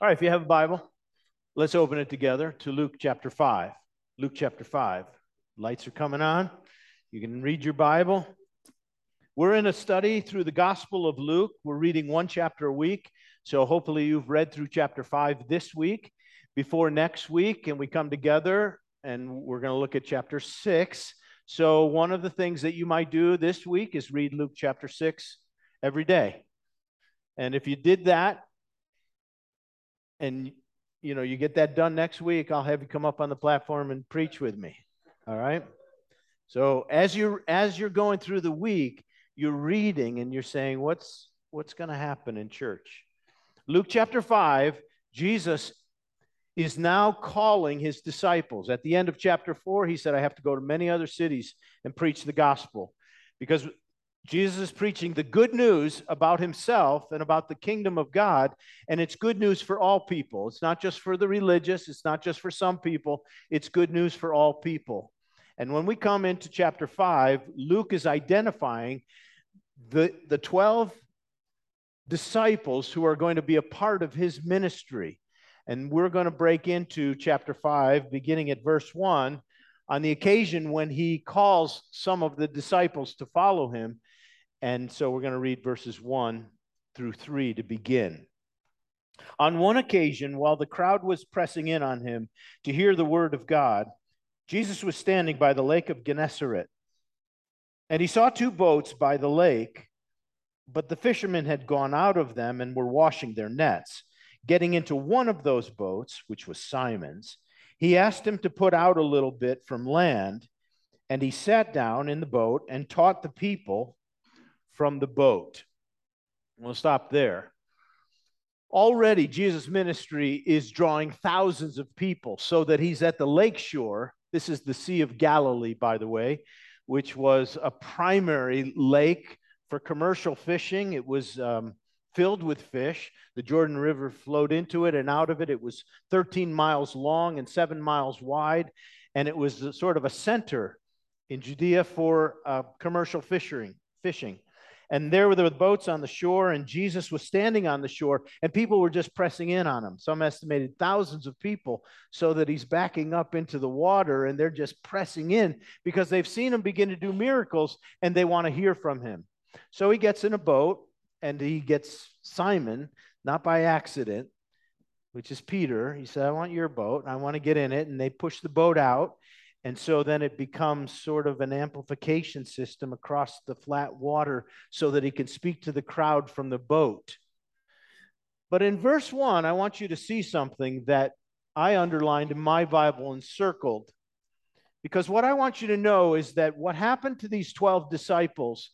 All right, if you have a Bible, let's open it together to Luke chapter 5. Luke chapter 5. Lights are coming on. You can read your Bible. We're in a study through the Gospel of Luke. We're reading one chapter a week. So hopefully you've read through chapter 5 this week before next week, and we come together and we're going to look at chapter 6. So, one of the things that you might do this week is read Luke chapter 6 every day. And if you did that, and you know you get that done next week i'll have you come up on the platform and preach with me. All right? So as you're as you're going through the week you're reading and you're saying what's what's going to happen in church? Luke chapter 5 jesus is now calling his disciples. At the end of chapter 4 he said i have to go to many other cities and preach the gospel. Because Jesus is preaching the good news about himself and about the kingdom of God, and it's good news for all people. It's not just for the religious, it's not just for some people, it's good news for all people. And when we come into chapter 5, Luke is identifying the, the 12 disciples who are going to be a part of his ministry. And we're going to break into chapter 5, beginning at verse 1, on the occasion when he calls some of the disciples to follow him and so we're going to read verses 1 through 3 to begin. On one occasion, while the crowd was pressing in on him to hear the word of God, Jesus was standing by the lake of Gennesaret. And he saw two boats by the lake, but the fishermen had gone out of them and were washing their nets. Getting into one of those boats, which was Simon's, he asked him to put out a little bit from land, and he sat down in the boat and taught the people from the boat. We'll stop there. Already, Jesus' ministry is drawing thousands of people so that he's at the lake shore. This is the Sea of Galilee, by the way, which was a primary lake for commercial fishing. It was um, filled with fish. The Jordan River flowed into it and out of it. It was 13 miles long and seven miles wide, and it was sort of a center in Judea for uh, commercial. Fishing. And there were the boats on the shore, and Jesus was standing on the shore, and people were just pressing in on him. Some estimated thousands of people, so that he's backing up into the water, and they're just pressing in because they've seen him begin to do miracles and they want to hear from him. So he gets in a boat, and he gets Simon, not by accident, which is Peter. He said, I want your boat, I want to get in it. And they push the boat out. And so then it becomes sort of an amplification system across the flat water so that he can speak to the crowd from the boat. But in verse 1, I want you to see something that I underlined in my Bible and circled. Because what I want you to know is that what happened to these 12 disciples,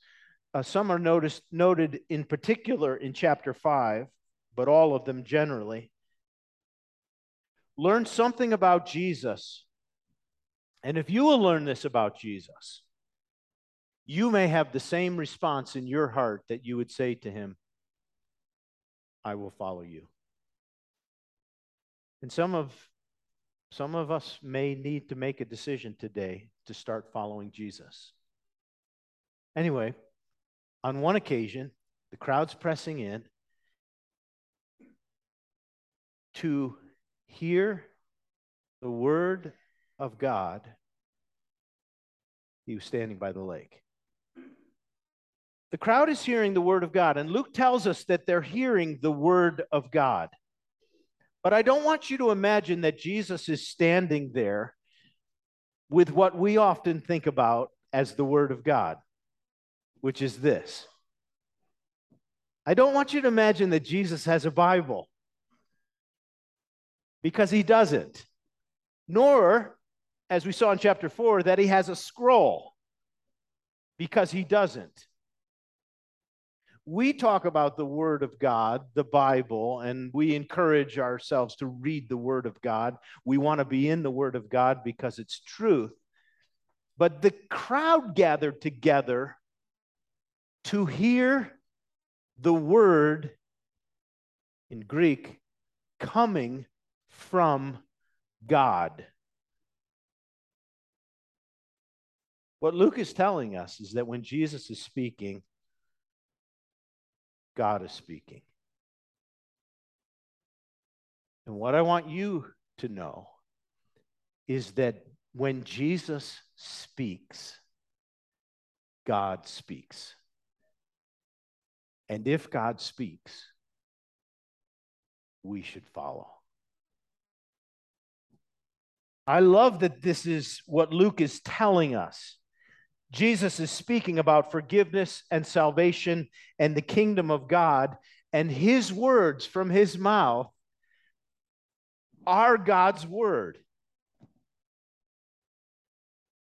uh, some are noticed, noted in particular in chapter 5, but all of them generally, learned something about Jesus and if you will learn this about Jesus, you may have the same response in your heart that you would say to him, I will follow you. And some of some of us may need to make a decision today to start following Jesus. Anyway, on one occasion, the crowd's pressing in to hear the word of God, he was standing by the lake. The crowd is hearing the word of God, and Luke tells us that they're hearing the word of God. But I don't want you to imagine that Jesus is standing there with what we often think about as the word of God, which is this. I don't want you to imagine that Jesus has a Bible because he doesn't. Nor as we saw in chapter 4, that he has a scroll because he doesn't. We talk about the Word of God, the Bible, and we encourage ourselves to read the Word of God. We want to be in the Word of God because it's truth. But the crowd gathered together to hear the Word in Greek coming from God. What Luke is telling us is that when Jesus is speaking, God is speaking. And what I want you to know is that when Jesus speaks, God speaks. And if God speaks, we should follow. I love that this is what Luke is telling us. Jesus is speaking about forgiveness and salvation and the kingdom of God, and his words from his mouth are God's word.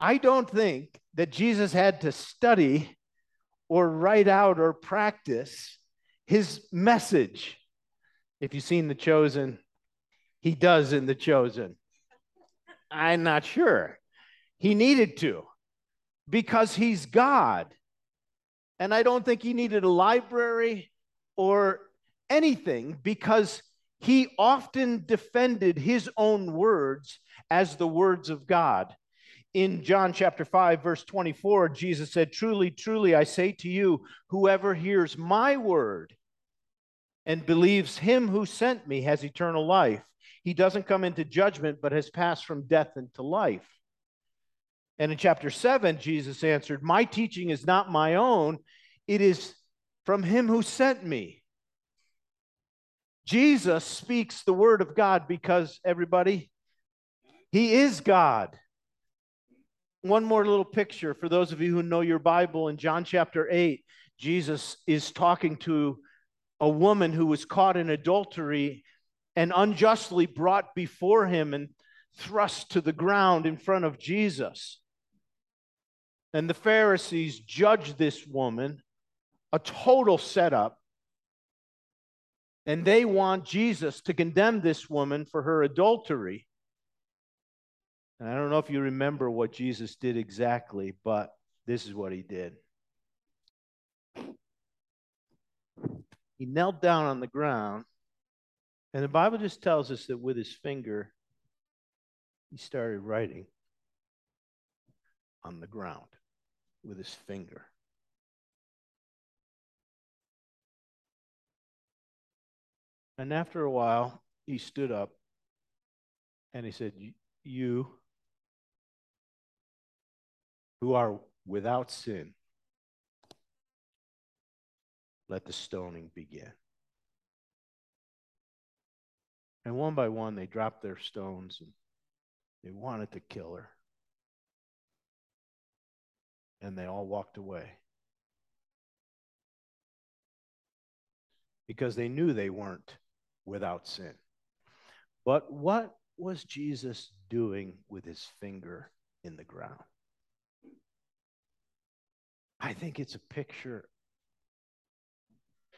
I don't think that Jesus had to study or write out or practice his message. If you've seen The Chosen, he does in The Chosen. I'm not sure. He needed to because he's God. And I don't think he needed a library or anything because he often defended his own words as the words of God. In John chapter 5, verse 24, Jesus said, Truly, truly, I say to you, whoever hears my word and believes him who sent me has eternal life. He doesn't come into judgment, but has passed from death into life. And in chapter 7, Jesus answered, My teaching is not my own, it is from him who sent me. Jesus speaks the word of God because, everybody, he is God. One more little picture for those of you who know your Bible. In John chapter 8, Jesus is talking to a woman who was caught in adultery and unjustly brought before him and thrust to the ground in front of Jesus. And the Pharisees judged this woman, a total setup and they want Jesus to condemn this woman for her adultery. And I don't know if you remember what Jesus did exactly, but this is what he did. He knelt down on the ground, and the Bible just tells us that with his finger, he started writing on the ground with his finger. And after a while, he stood up and he said, You who are without sin, let the stoning begin. And one by one, they dropped their stones and they wanted to kill her. And they all walked away. Because they knew they weren't without sin. But what was Jesus doing with his finger in the ground? I think it's a picture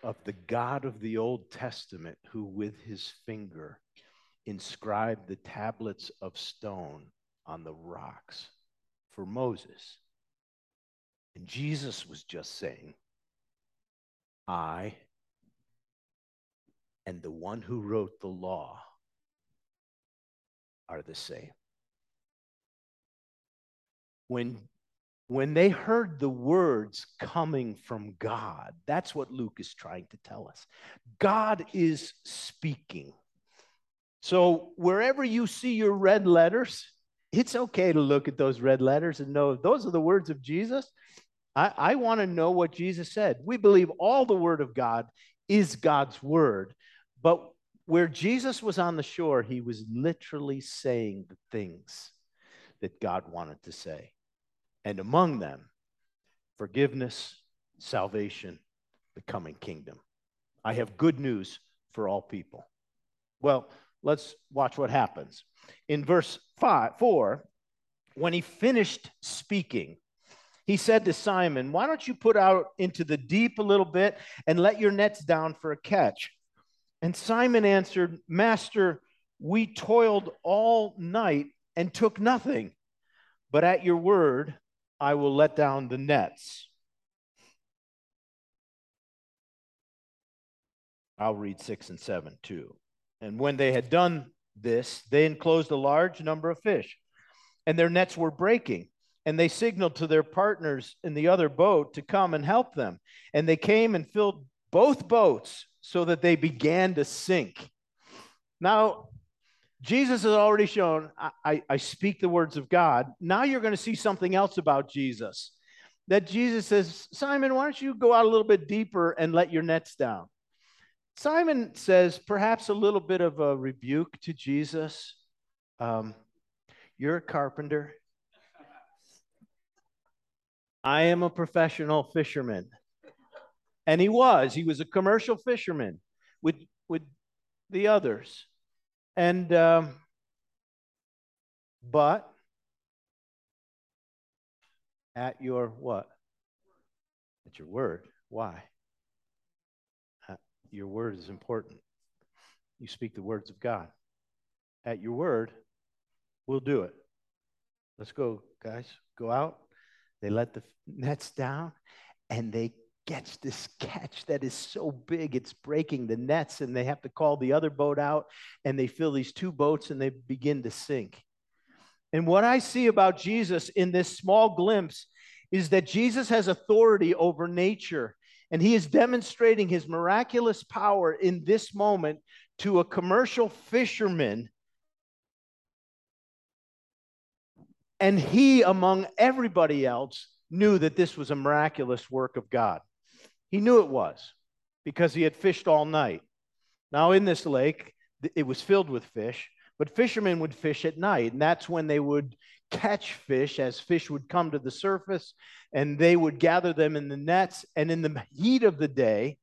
of the God of the Old Testament who, with his finger, inscribed the tablets of stone on the rocks for Moses. And Jesus was just saying, I and the one who wrote the law are the same. When, when they heard the words coming from God, that's what Luke is trying to tell us. God is speaking. So wherever you see your red letters, it's okay to look at those red letters and know those are the words of Jesus. I, I want to know what Jesus said. We believe all the word of God is God's word. But where Jesus was on the shore, he was literally saying the things that God wanted to say. And among them, forgiveness, salvation, the coming kingdom. I have good news for all people. Well, let's watch what happens. In verse five, 4, when he finished speaking, he said to Simon, Why don't you put out into the deep a little bit and let your nets down for a catch? And Simon answered, Master, we toiled all night and took nothing, but at your word, I will let down the nets. I'll read six and seven too. And when they had done this, they enclosed a large number of fish, and their nets were breaking. And they signaled to their partners in the other boat to come and help them. And they came and filled both boats so that they began to sink. Now, Jesus has already shown, I, I, speak the words of God. Now you're going to see something else about Jesus. That Jesus says, Simon, why don't you go out a little bit deeper and let your nets down? Simon says, perhaps a little bit of a rebuke to Jesus. Um, you're a carpenter. I am a professional fisherman. And he was. He was a commercial fisherman with, with the others. And, um, but at your what? At your word. Why? At your word is important. You speak the words of God. At your word, we'll do it. Let's go, guys. Go out. They let the nets down and they catch this catch that is so big it's breaking the nets and they have to call the other boat out and they fill these two boats and they begin to sink. And what i see about jesus in this small glimpse is that jesus has authority over nature and he is demonstrating his miraculous power in this moment to a commercial fisherman and he among everybody else knew that this was a miraculous work of god he knew it was because he had fished all night. Now, in this lake, it was filled with fish, but fishermen would fish at night, and that's when they would catch fish as fish would come to the surface, and they would gather them in the nets. And in the heat of the day,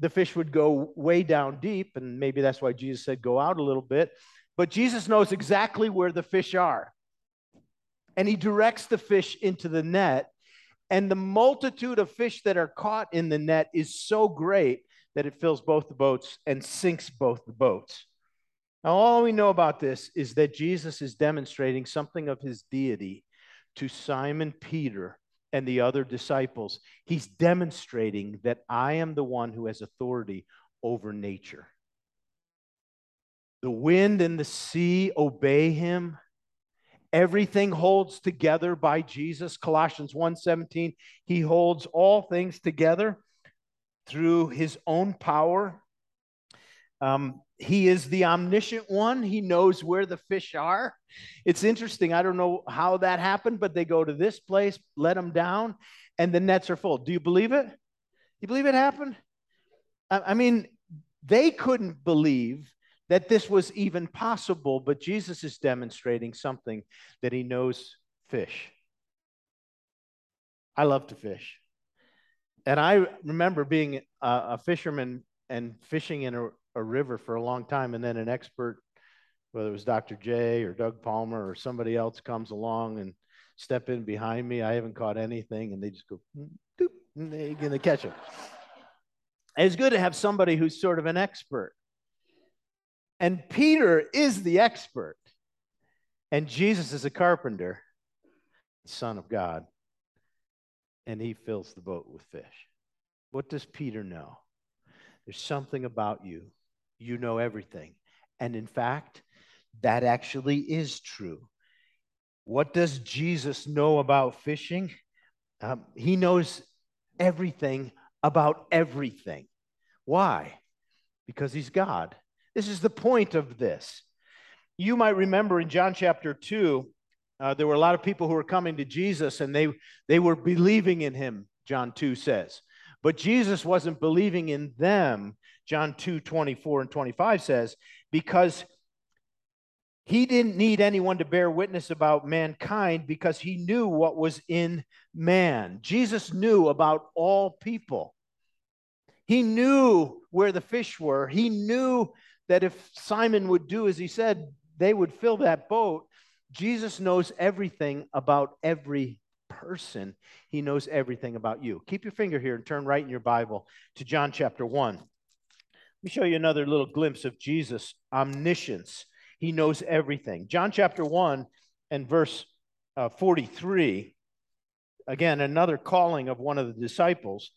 the fish would go way down deep, and maybe that's why Jesus said, Go out a little bit. But Jesus knows exactly where the fish are. And he directs the fish into the net and the multitude of fish that are caught in the net is so great that it fills both the boats and sinks both the boats. Now, all we know about this is that Jesus is demonstrating something of his deity to Simon Peter and the other disciples. He's demonstrating that I am the one who has authority over nature. The wind and the sea obey him. Everything holds together by Jesus. Colossians 1:17, he holds all things together through his own power. Um, he is the omniscient one. He knows where the fish are. It's interesting. I don't know how that happened, but they go to this place, let them down, and the nets are full. Do you believe it? You believe it happened? I mean, they couldn't believe that this was even possible, but Jesus is demonstrating something that he knows fish. I love to fish. And I remember being a, a fisherman and fishing in a, a, river for a long time, and then an expert, whether it was Dr. J or Doug Palmer or somebody else, comes along and step in behind me. I haven't caught anything, and they just go, doop, and they're going to catch them. It's good to have somebody who's sort of an expert. And Peter is the expert. And Jesus is a carpenter, son of God. And he fills the boat with fish. What does Peter know? There's something about you. You know everything. And in fact, that actually is true. What does Jesus know about fishing? Um, he knows everything about everything. Why? Because he's God. This is the point of this. You might remember in John chapter 2, uh, there were a lot of people who were coming to Jesus and they, they were believing in him, John 2 says. But Jesus wasn't believing in them, John 2 24 and 25 says, because he didn't need anyone to bear witness about mankind because he knew what was in man. Jesus knew about all people. He knew where the fish were. He knew that if Simon would do as he said, they would fill that boat. Jesus knows everything about every person. He knows everything about you. Keep your finger here and turn right in your Bible to John chapter 1. Let me show you another little glimpse of Jesus' omniscience. He knows everything. John chapter 1 and verse uh, 43. Again, another calling of one of the disciples.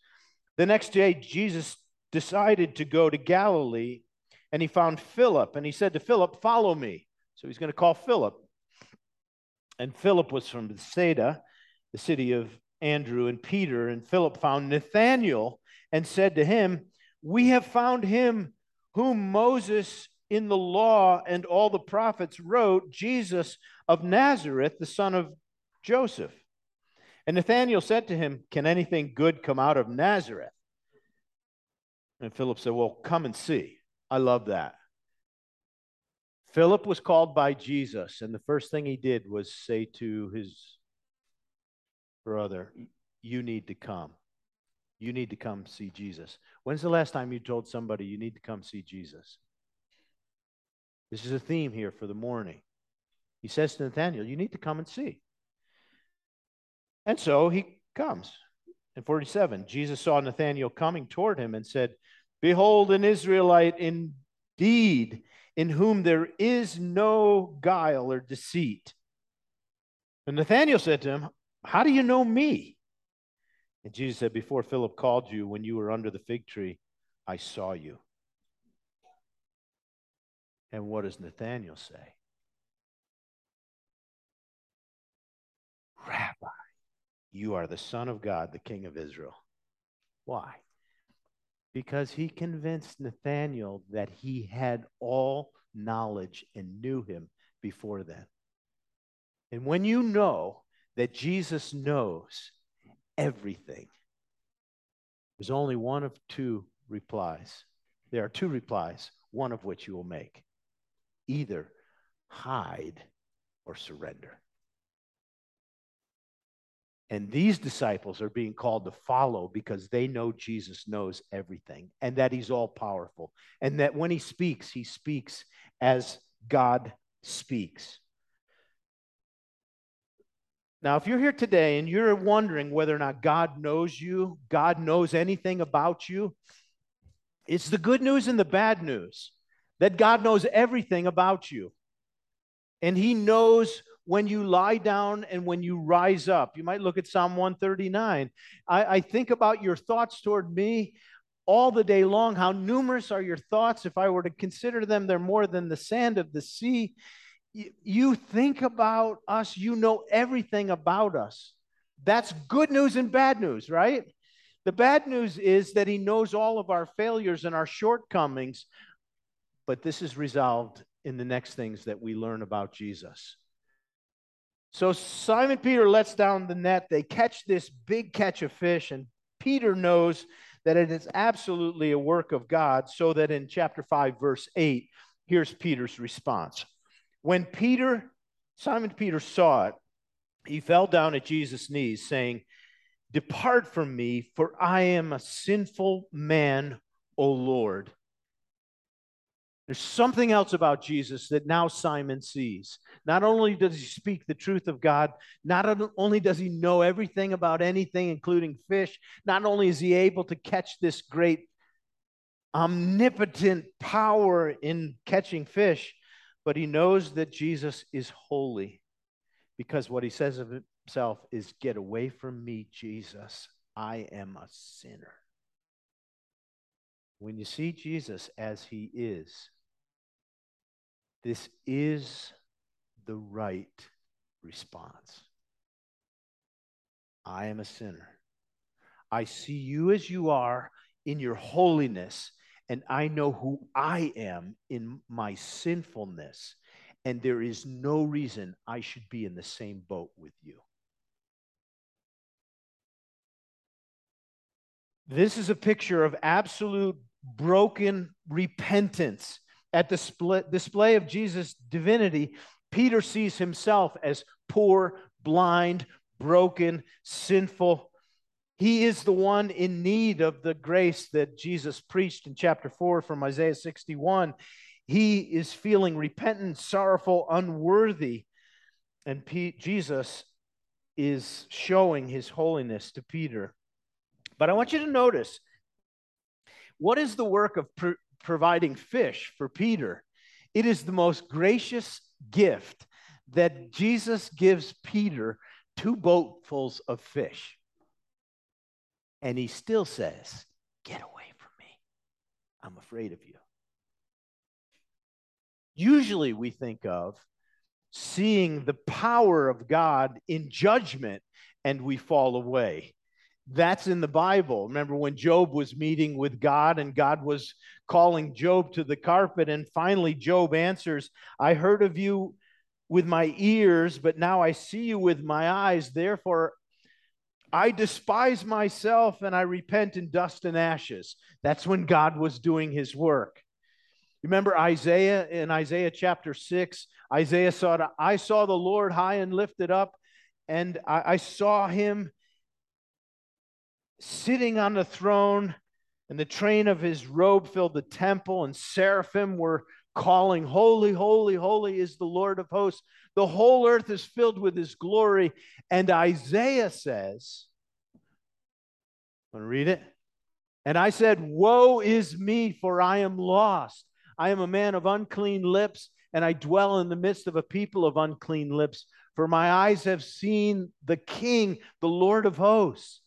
The next day, Jesus decided to go to Galilee and he found Philip and he said to Philip, Follow me. So he's going to call Philip. And Philip was from Bethsaida, the city of Andrew and Peter. And Philip found Nathanael and said to him, We have found him whom Moses in the law and all the prophets wrote, Jesus of Nazareth, the son of Joseph. And Nathanael said to him, Can anything good come out of Nazareth? And Philip said, Well, come and see. I love that. Philip was called by Jesus, and the first thing he did was say to his brother, You need to come. You need to come see Jesus. When's the last time you told somebody you need to come see Jesus? This is a theme here for the morning. He says to Nathanael, You need to come and see. And so he comes. In 47, Jesus saw Nathanael coming toward him and said, Behold, an Israelite indeed, in whom there is no guile or deceit. And Nathanael said to him, How do you know me? And Jesus said, Before Philip called you, when you were under the fig tree, I saw you. And what does Nathanael say? Rabbi, you are the Son of God, the King of Israel. Why? Because he convinced Nathanael that he had all knowledge and knew him before then. And when you know that Jesus knows everything, there's only one of two replies. There are two replies, one of which you will make either hide or surrender. And these disciples are being called to follow because they know Jesus knows everything and that he's all powerful. And that when he speaks, he speaks as God speaks. Now, if you're here today and you're wondering whether or not God knows you, God knows anything about you, it's the good news and the bad news that God knows everything about you. And he knows when you lie down and when you rise up. You might look at Psalm 139. I, I, think about your thoughts toward me all the day long. How numerous are your thoughts? If I were to consider them, they're more than the sand of the sea. You, you think about us, you know everything about us. That's good news and bad news, right? The bad news is that he knows all of our failures and our shortcomings, but this is resolved in the next things that we learn about Jesus. So Simon Peter lets down the net. They catch this big catch of fish, and Peter knows that it is absolutely a work of God. So that in chapter 5, verse 8, here's Peter's response. When Peter, Simon Peter saw it, he fell down at Jesus' knees, saying, Depart from me, for I am a sinful man, O Lord. There's something else about Jesus that now Simon sees. Not only does he speak the truth of God, not only does he know everything about anything, including fish, not only is he able to catch this great omnipotent power in catching fish, but he knows that Jesus is holy because what he says of himself is, Get away from me, Jesus. I am a sinner. When you see Jesus as he is, this is the right response. I am a sinner. I see you as you are in your holiness, and I know who I am in my sinfulness, and there is no reason I should be in the same boat with you. This is a picture of absolute broken repentance at the display of Jesus' divinity, Peter sees himself as poor, blind, broken, sinful. He is the one in need of the grace that Jesus preached in chapter 4 from Isaiah 61. He is feeling repentant, sorrowful, unworthy. And P- Jesus is showing his holiness to Peter. But I want you to notice what is the work of providing fish for Peter. It is the most gracious gift that Jesus gives Peter two boatfuls of fish. And he still says, Get away from me. I'm afraid of you. Usually we think of seeing the power of God in judgment and we fall away. That's in the Bible. Remember when Job was meeting with God and God was calling Job to the carpet, and finally Job answers, I heard of you with my ears, but now I see you with my eyes. Therefore, I despise myself and I repent in dust and ashes. That's when God was doing his work. Remember Isaiah in Isaiah chapter 6? Isaiah saw, I saw the Lord high and lifted up, and I, I saw him sitting on the throne, and the train of his robe filled the temple, and seraphim were calling, Holy, holy, holy is the Lord of hosts. The whole earth is filled with his glory. And Isaiah says, Want to read it? And I said, Woe is me, for I am lost. I am a man of unclean lips, and I dwell in the midst of a people of unclean lips. For my eyes have seen the King, the Lord of hosts.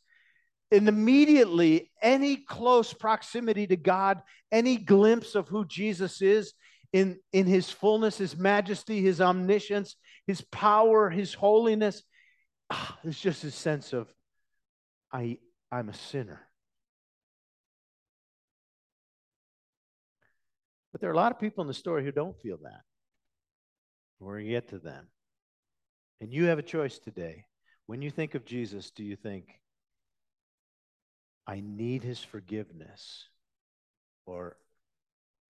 And immediately, any close proximity to God, any glimpse of who Jesus is in, in his fullness, his majesty, his omniscience, his power, his holiness, ah, it's just a sense of, I, I'm a sinner. But there are a lot of people in the story who don't feel that. We're going to get to them. And you have a choice today. When you think of Jesus, do you think, I need his forgiveness, or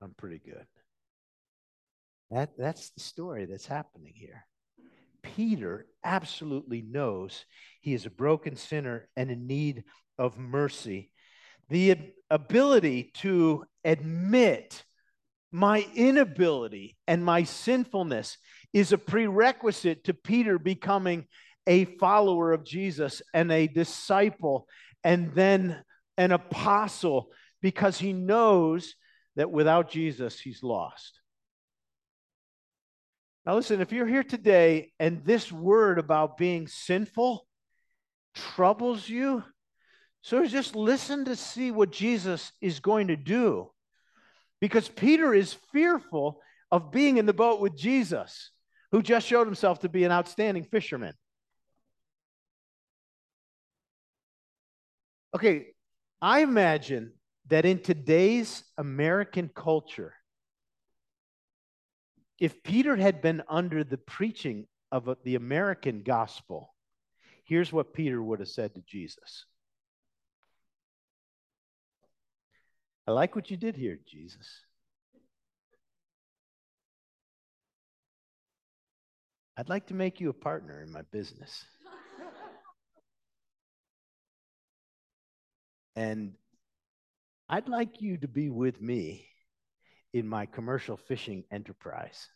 I'm pretty good. That, that's the story that's happening here. Peter absolutely knows he is a broken sinner and in need of mercy. The ability to admit my inability and my sinfulness is a prerequisite to Peter becoming a follower of Jesus and a disciple and then an apostle because he knows that without Jesus, he's lost. Now, listen, if you're here today and this word about being sinful troubles you, so just listen to see what Jesus is going to do. Because Peter is fearful of being in the boat with Jesus, who just showed himself to be an outstanding fisherman. Okay, I imagine that in today's American culture, if Peter had been under the preaching of the American gospel, here's what Peter would have said to Jesus I like what you did here, Jesus. I'd like to make you a partner in my business. And I'd like you to be with me in my commercial fishing enterprise.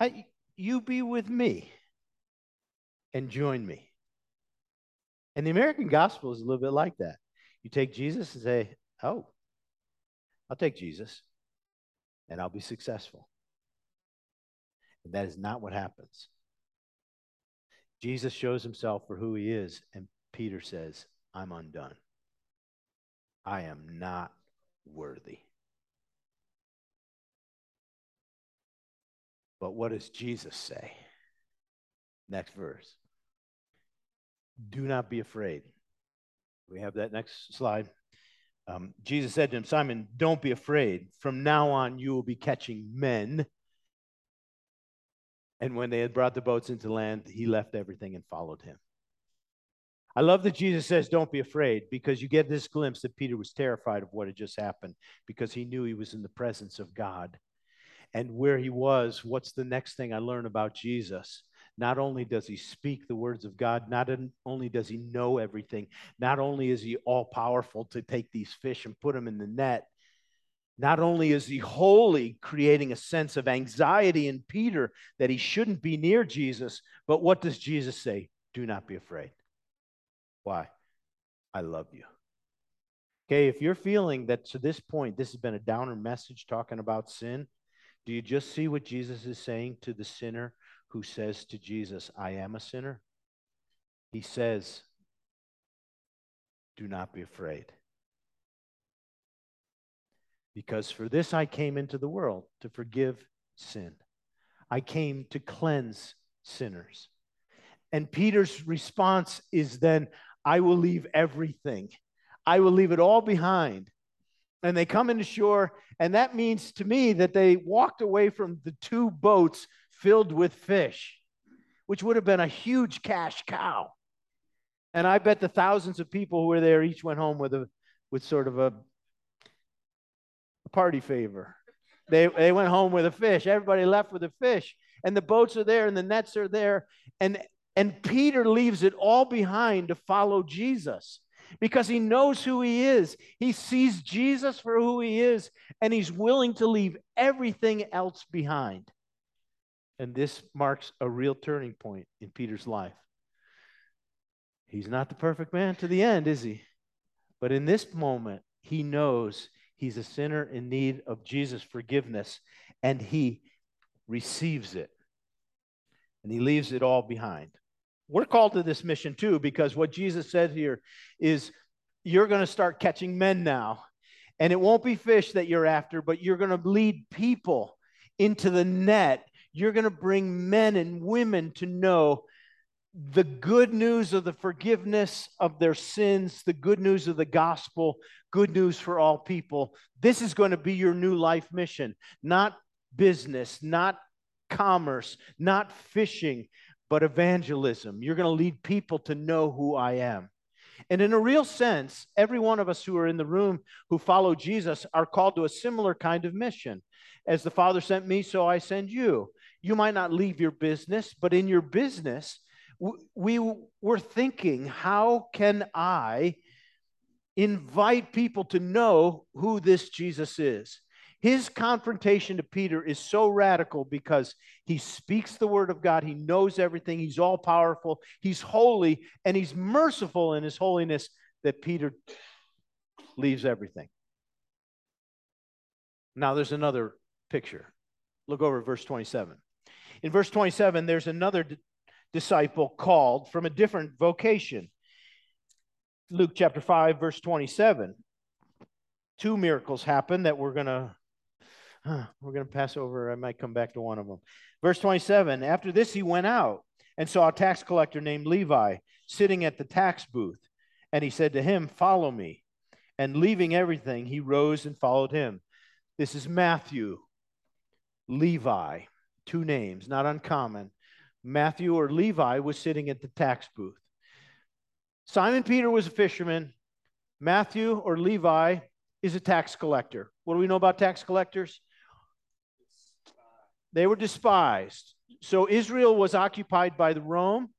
I, you be with me and join me. And the American gospel is a little bit like that. You take Jesus and say, Oh, I'll take Jesus and I'll be successful. And that is not what happens. Jesus shows himself for who he is, and Peter says, I'm undone. I am not worthy. But what does Jesus say? Next verse. Do not be afraid. We have that next slide. Um, Jesus said to him, Simon, don't be afraid. From now on, you will be catching men. And when they had brought the boats into land, he left everything and followed him. I love that Jesus says, Don't be afraid, because you get this glimpse that Peter was terrified of what had just happened because he knew he was in the presence of God. And where he was, what's the next thing I learn about Jesus? Not only does he speak the words of God, not only does he know everything, not only is he all powerful to take these fish and put them in the net, not only is he holy, creating a sense of anxiety in Peter that he shouldn't be near Jesus, but what does Jesus say? Do not be afraid. Why? I love you. Okay, if you're feeling that to this point, this has been a downer message talking about sin, do you just see what Jesus is saying to the sinner who says to Jesus, I am a sinner? He says, Do not be afraid. Because for this I came into the world to forgive sin. I came to cleanse sinners. And Peter's response is then, I will leave everything. I will leave it all behind. And they come into shore, and that means to me that they walked away from the two boats filled with fish, which would have been a huge cash cow. And I bet the thousands of people who were there each went home with a with sort of a, a party favor. They, they went home with a fish. Everybody left with a fish. And the boats are there and the nets are there. And, and Peter leaves it all behind to follow Jesus because he knows who he is. He sees Jesus for who he is, and he's willing to leave everything else behind. And this marks a real turning point in Peter's life. He's not the perfect man to the end, is he? But in this moment, he knows he's a sinner in need of Jesus' forgiveness, and he receives it. And he leaves it all behind. We're called to this mission too, because what Jesus said here is you're going to start catching men now. And it won't be fish that you're after, but you're going to lead people into the net. You're going to bring men and women to know the good news of the forgiveness of their sins, the good news of the gospel, good news for all people. This is going to be your new life mission, not business, not commerce, not fishing, but evangelism. You're going to lead people to know who I am. And in a real sense, every one of us who are in the room who follow Jesus are called to a similar kind of mission. As the Father sent me, so I send you. You might not leave your business, but in your business, we were thinking, how can I invite people to know who this Jesus is? His confrontation to Peter is so radical because he speaks the word of God. He knows everything. He's all powerful. He's holy and he's merciful in his holiness that Peter leaves everything. Now, there's another picture. Look over verse 27. In verse 27, there's another d- disciple called from a different vocation. Luke chapter 5, verse 27. Two miracles happen that we're going to huh, we're going to pass over. I might come back to one of them. Verse 27 After this, he went out and saw a tax collector named Levi sitting at the tax booth. And he said to him, Follow me. And leaving everything, he rose and followed him. This is Matthew, Levi, two names, not uncommon. Matthew or Levi was sitting at the tax booth. Simon Peter was a fisherman. Matthew or Levi is a tax collector. What do we know about tax collectors? They were despised. So Israel was occupied by the Rome,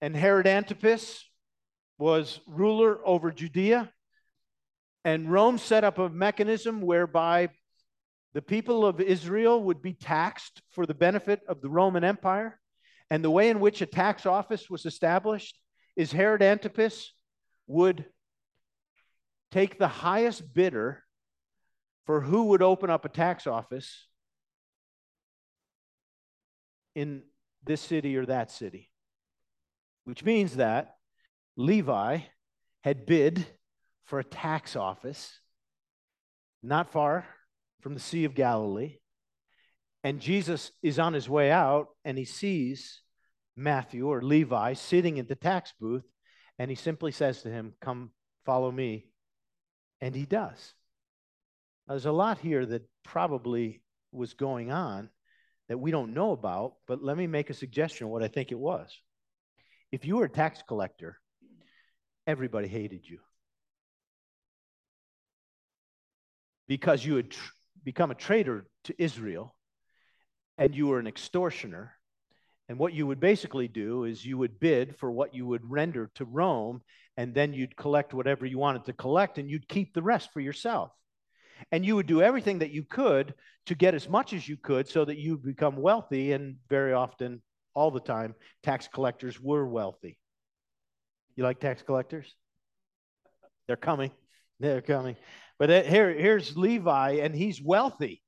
and Herod Antipas was ruler over Judea. And Rome set up a mechanism whereby the people of Israel would be taxed for the benefit of the Roman Empire. And the way in which a tax office was established is Herod Antipas would take the highest bidder for who would open up a tax office in this city or that city. Which means that Levi had bid for a tax office not far from the Sea of Galilee. And Jesus is on his way out and he sees Matthew or Levi sitting at the tax booth and he simply says to him, Come follow me. And he does. There's a lot here that probably was going on that we don't know about, but let me make a suggestion what I think it was. If you were a tax collector, everybody hated you because you had tr- become a traitor to Israel and you were an extortioner. And what you would basically do is you would bid for what you would render to Rome, and then you'd collect whatever you wanted to collect, and you'd keep the rest for yourself. And you would do everything that you could to get as much as you could so that you become wealthy. And very often, all the time, tax collectors were wealthy. You like tax collectors? They're coming. They're coming. But uh, here, here's Levi, and he's wealthy.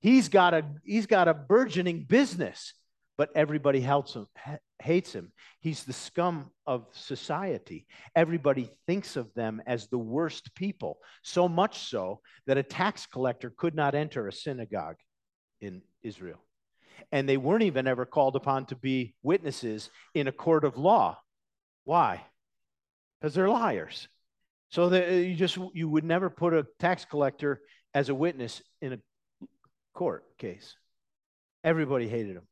He's got a he's got a burgeoning business, but everybody hates him, hates him. He's the scum of society. Everybody thinks of them as the worst people, so much so that a tax collector could not enter a synagogue in Israel. And they weren't even ever called upon to be witnesses in a court of law. Why? because they're liars. So you just you would never put a tax collector as a witness in a court case. Everybody hated him.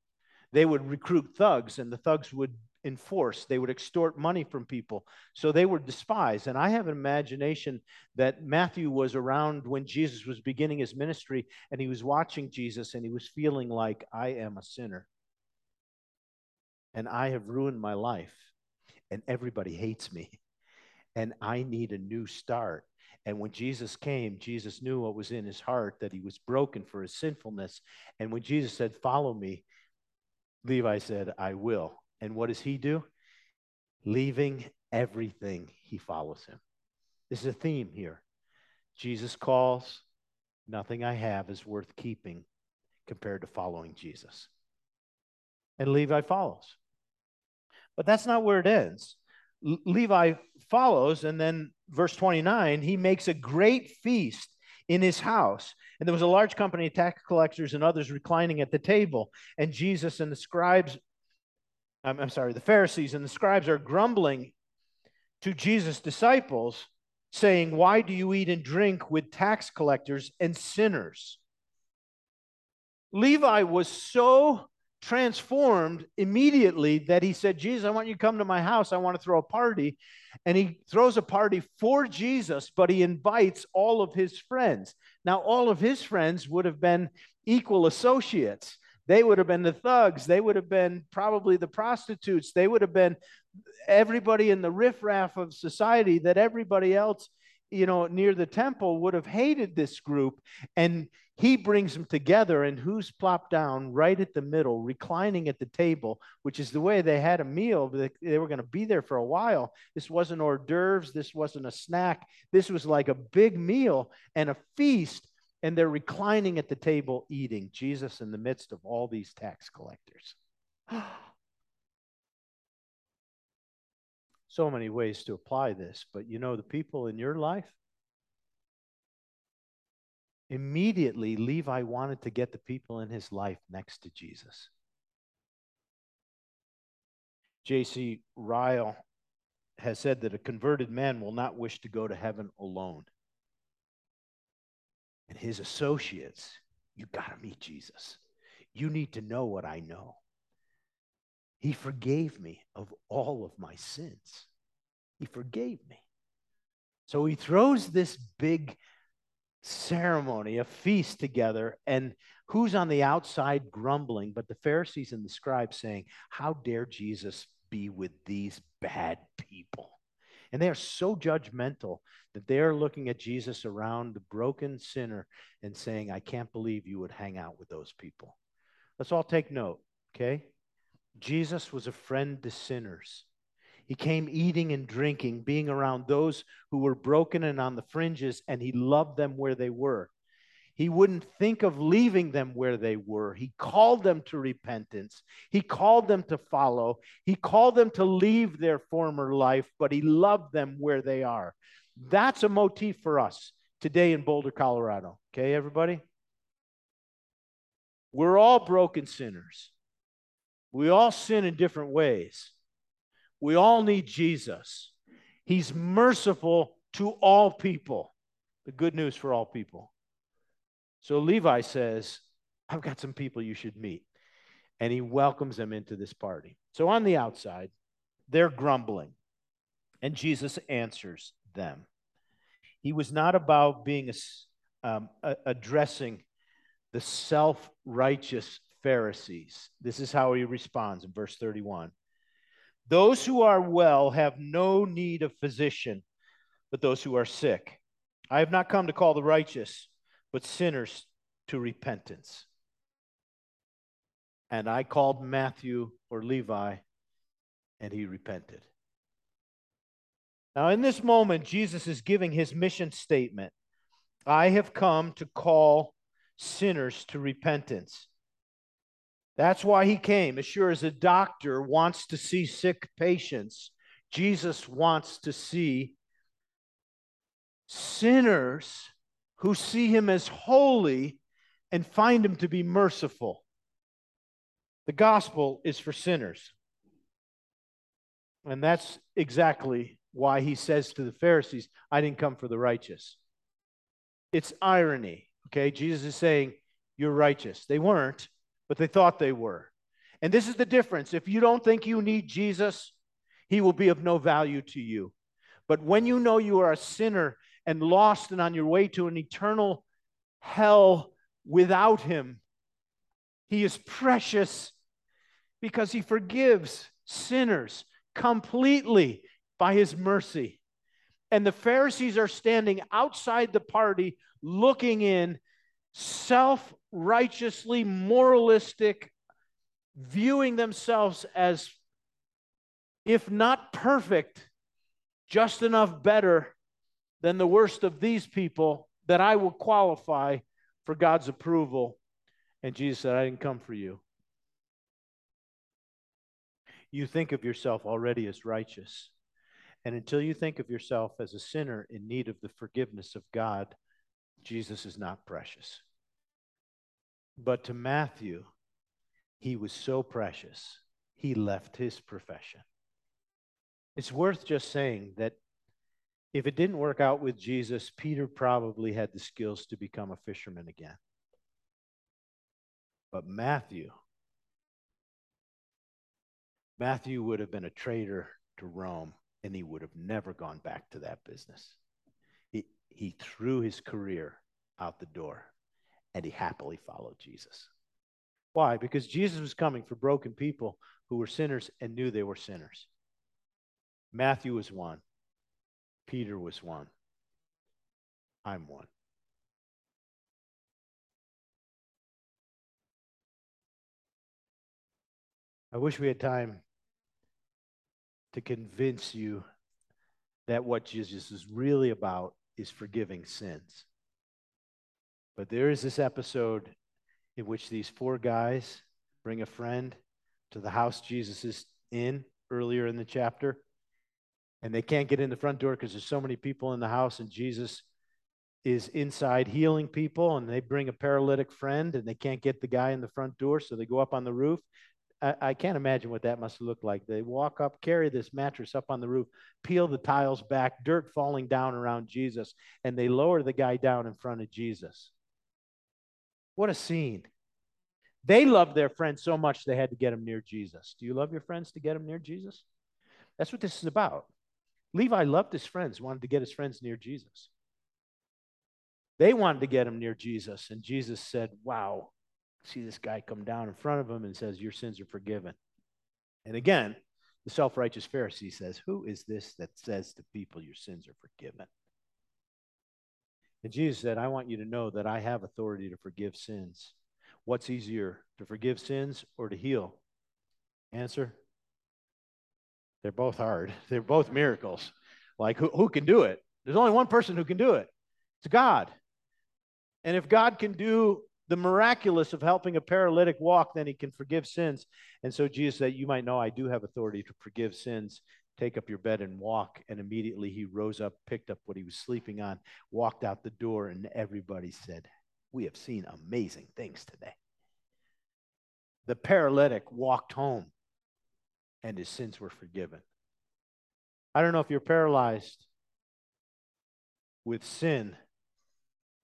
They would recruit thugs, and the thugs would enforce. They would extort money from people. So they were despised. And I have an imagination that Matthew was around when Jesus was beginning his ministry, and he was watching Jesus, and he was feeling like, I am a sinner. And I have ruined my life, and everybody hates me and I need a new start. And when Jesus came, Jesus knew what was in his heart, that he was broken for his sinfulness. And when Jesus said, Follow me, Levi said, I will. And what does he do? Leaving everything, he follows him. This is a theme here. Jesus calls, nothing I have is worth keeping compared to following Jesus. And Levi follows. But that's not where it ends. Levi follows, and then verse 29, he makes a great feast in his house. And there was a large company of tax collectors and others reclining at the table. And Jesus and the scribes, I'm, I'm sorry, the Pharisees and the scribes are grumbling to Jesus' disciples, saying, Why do you eat and drink with tax collectors and sinners? Levi was so transformed immediately that he said, Jesus, I want you to come to my house. I want to throw a party. And he throws a party for Jesus, but he invites all of his friends. Now, all of his friends would have been equal associates. They would have been the thugs. They would have been probably the prostitutes. They would have been everybody in the riffraff of society that everybody else, you know, near the temple would have hated this group. And he brings them together, and who's plopped down right at the middle, reclining at the table, which is the way they had a meal. They were going to be there for a while. This wasn't hors d'oeuvres, this wasn't a snack. This was like a big meal and a feast, and they're reclining at the table eating. Jesus in the midst of all these tax collectors. so many ways to apply this, but you know, the people in your life, Immediately, Levi wanted to get the people in his life next to Jesus. J.C. Ryle has said that a converted man will not wish to go to heaven alone. And his associates, you got to meet Jesus. You need to know what I know. He forgave me of all of my sins. He forgave me. So he throws this big ceremony, a feast together, and who's on the outside grumbling, but the Pharisees and the scribes saying, How dare Jesus be with these bad people? And they are so judgmental that they are looking at Jesus around the broken sinner and saying, I can't believe you would hang out with those people. Let's all take note, okay? Jesus was a friend to sinners. He came eating and drinking, being around those who were broken and on the fringes, and he loved them where they were. He wouldn't think of leaving them where they were. He called them to repentance. He called them to follow. He called them to leave their former life, but he loved them where they are. That's a motif for us today in Boulder, Colorado. Okay, everybody? We're all broken sinners. We all sin in different ways. We all need Jesus. He's merciful to all people. The good news for all people. So Levi says, I've got some people you should meet. And he welcomes them into this party. So on the outside, they're grumbling. And Jesus answers them. He was not about being um, addressing the self righteous Pharisees. This is how he responds in verse 31. Those who are well have no need of physician, but those who are sick. I have not come to call the righteous, but sinners to repentance. And I called Matthew or Levi, and he repented. Now, in this moment, Jesus is giving his mission statement I have come to call sinners to repentance. That's why he came. As sure as a doctor wants to see sick patients, Jesus wants to see sinners who see him as holy and find him to be merciful. The gospel is for sinners. And that's exactly why he says to the Pharisees, I didn't come for the righteous. It's irony. Okay, Jesus is saying, You're righteous. They weren't, but they thought they were. And this is the difference. If you don't think you need Jesus, he will be of no value to you. But when you know you are a sinner and lost and on your way to an eternal hell without him, he is precious because he forgives sinners completely by his mercy. And the Pharisees are standing outside the party looking in, self righteously moralistic, viewing themselves as, if not perfect, just enough better than the worst of these people that I will qualify for God's approval. And Jesus said, I didn't come for you. You think of yourself already as righteous. And until you think of yourself as a sinner in need of the forgiveness of God, Jesus is not precious. But to Matthew, he was so precious, he left his profession. It's worth just saying that if it didn't work out with Jesus, Peter probably had the skills to become a fisherman again. But Matthew, Matthew would have been a traitor to Rome and he would have never gone back to that business. He, he threw his career out the door and he happily followed Jesus. Why? Because Jesus was coming for broken people who were sinners and knew they were sinners. Matthew was one, Peter was one, I'm one. I wish we had time to convince you that what Jesus is really about is forgiving sins. But there is this episode in which these four guys bring a friend to the house Jesus is in earlier in the chapter. And they can't get in the front door because there's so many people in the house, and Jesus is inside healing people. And they bring a paralytic friend, and they can't get the guy in the front door. So they go up on the roof. I, I can't imagine what that must look like. They walk up, carry this mattress up on the roof, peel the tiles back, dirt falling down around Jesus, and they lower the guy down in front of Jesus. What a scene. They loved their friends so much they had to get them near Jesus. Do you love your friends to get them near Jesus? That's what this is about. Levi loved his friends, wanted to get his friends near Jesus. They wanted to get him near Jesus, and Jesus said, Wow, see this guy come down in front of him and says, Your sins are forgiven. And again, the self righteous Pharisee says, Who is this that says to people, Your sins are forgiven? And Jesus said, I want you to know that I have authority to forgive sins. What's easier, to forgive sins or to heal? Answer? They're both hard. They're both miracles. Like, who, who can do it? There's only one person who can do it it's God. And if God can do the miraculous of helping a paralytic walk, then he can forgive sins. And so Jesus said, You might know I do have authority to forgive sins Take up your bed and walk. And immediately he rose up, picked up what he was sleeping on, walked out the door, and everybody said, We have seen amazing things today. The paralytic walked home, and his sins were forgiven. I don't know if you're paralyzed with sin,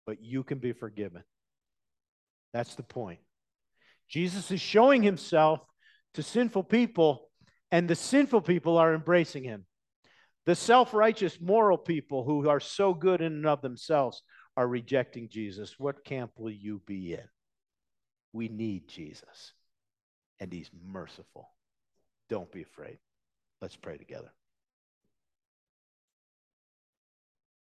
but you can be forgiven. That's the point. Jesus is showing himself to sinful people and the sinful people are embracing him. The self righteous, moral people who are so good in and of themselves are rejecting Jesus. What camp will you be in? We need Jesus, and he's merciful. Don't be afraid. Let's pray together.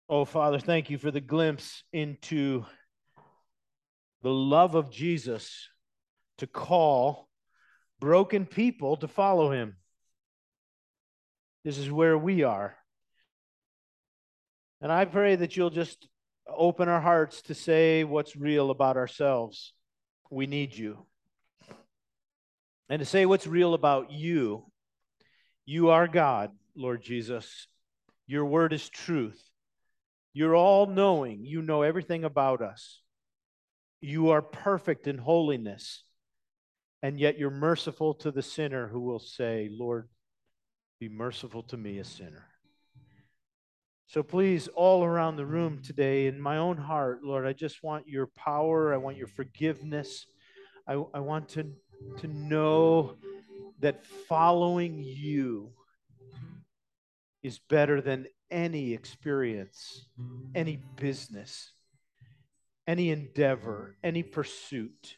Oh, Father, thank you for the glimpse into the love of Jesus to call broken people to follow him. This is where we are. And I pray that you'll just open our hearts to say what's real about ourselves. We need you. And to say what's real about you. You are God, Lord Jesus. Your word is truth. You're all knowing. You know everything about us. You are perfect in holiness. And yet you're merciful to the sinner who will say, Lord, be merciful to me, a sinner. So please, all around the room today, in my own heart, Lord, I just want your power. I want your forgiveness. I, I want to, to know that following you is better than any experience, any business, any endeavor, any pursuit.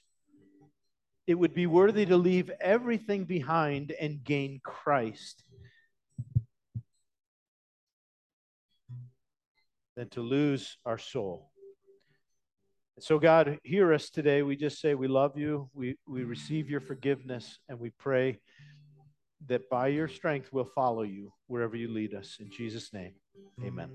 It would be worthy to leave everything behind and gain Christ than to lose our soul. So, God, hear us today. We just say we love you. We, we receive your forgiveness, and we pray that by your strength we'll follow you wherever you lead us. In Jesus' name, amen.